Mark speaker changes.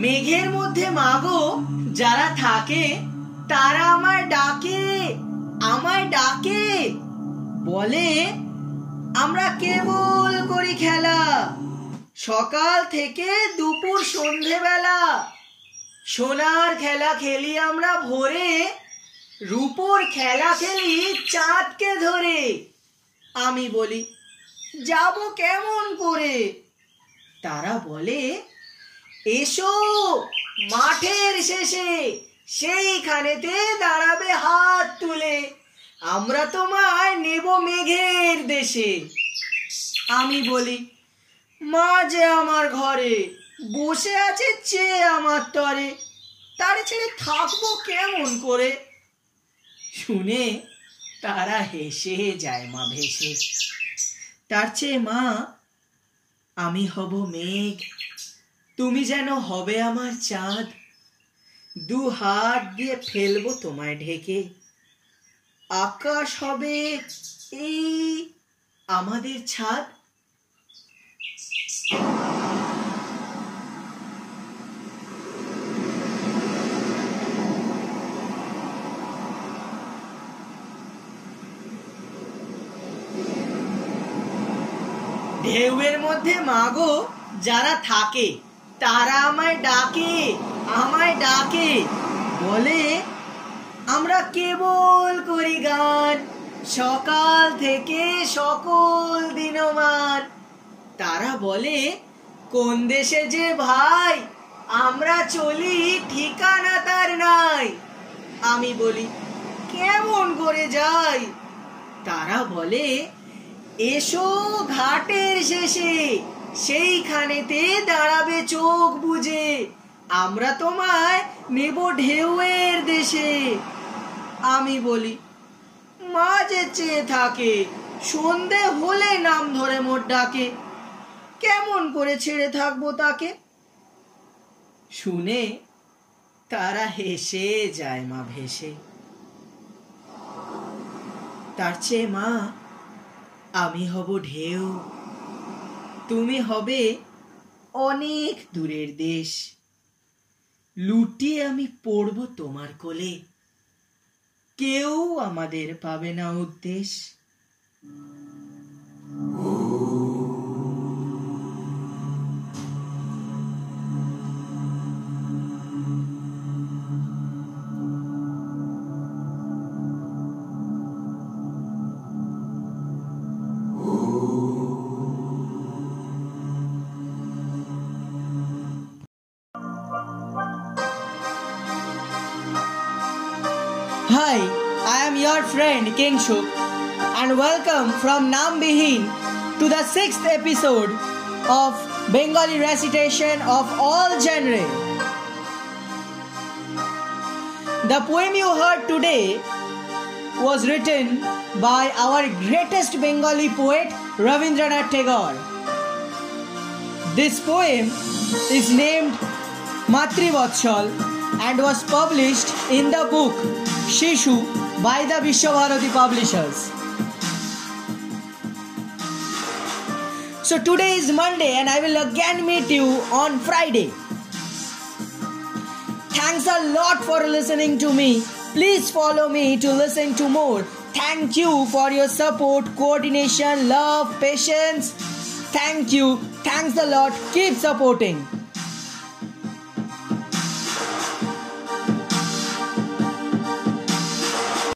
Speaker 1: মেঘের মধ্যে মাগো, যারা থাকে, তারা আমায় ডাকে আমায় ডাকে। বলে, আমরা কেবল করি খেলা। সকাল থেকে দুপুর সন্ধেবেলা। সোনার খেলা খেলি আমরা ভোরে, রূপোর খেলা খেলি চাঁদকে ধরে। আমি বলি, যাব কেমন করে? তারা বলে এসো, মাঠের শেষে। সেইখানেতে দাঁড়াবে হাত তুলে। আমরা তোমায় নেব মেঘের দেশে। আমি বলি, মা যে আমার ঘরে, বসে আছে চেয়ে আমার তরে, তার ছেড়ে থাকব কেমন করে? শুনে তারা হেসে যায় মা ভেসে। তার চেয়ে মা, আমি হব মেঘ। তুমি যেন হবে আমার চাঁদ। দু হাত দিয়ে ফেলব তোমায় ঢেকে। আকাশ হবে এই আমাদের ছাদ। ঢেউয়ের মধ্যে মাগো যারা থাকে। তারা আমায় ডাকে আমায় ডাকে। বলে, আমরা কেবল করি গান, সকাল থেকে সকল দিনমান। তারা বলে, কোন দেশে যে ভাই, আমরা চলি ঠিকানা তার নাই। আমি বলি, কেমন করে যাই? তারা বলে, এসো ঘাটের শেষে সেইখানেতে দাঁড়াবে চোখ বুঝে আমরা তোমায় নেব ঢেউয়ের দেশে। আমি বলি মা যে চেয়ে থাকে, সন্ধে হলে নাম ধরে মোট ডাকে। কেমন করে ছেড়ে থাকব তাকে? শুনে তারা হেসে যায় মা ভেসে। তার চেয়ে মা, আমি হব ঢেউ। তুমি হবে অনেক দূরের দেশ। লুটিয়ে আমি পড়ব তোমার কোলে। কেউ আমাদের পাবে না উদ্দেশ Hi, I am your friend King Shuk and welcome from Nambihin to the sixth episode of Bengali recitation of all genre. The poem you heard today was written by our greatest Bengali poet Ravindranath Tagore. This poem is named Matrivatshal and was published in the book Shishu by the Vishwabharati publishers. So today is Monday and I will again meet you on Friday. Thanks a lot for listening to me. Please follow me to listen to more. Thank you for your support, coordination, love, patience. Thank you. Thanks a lot. Keep supporting.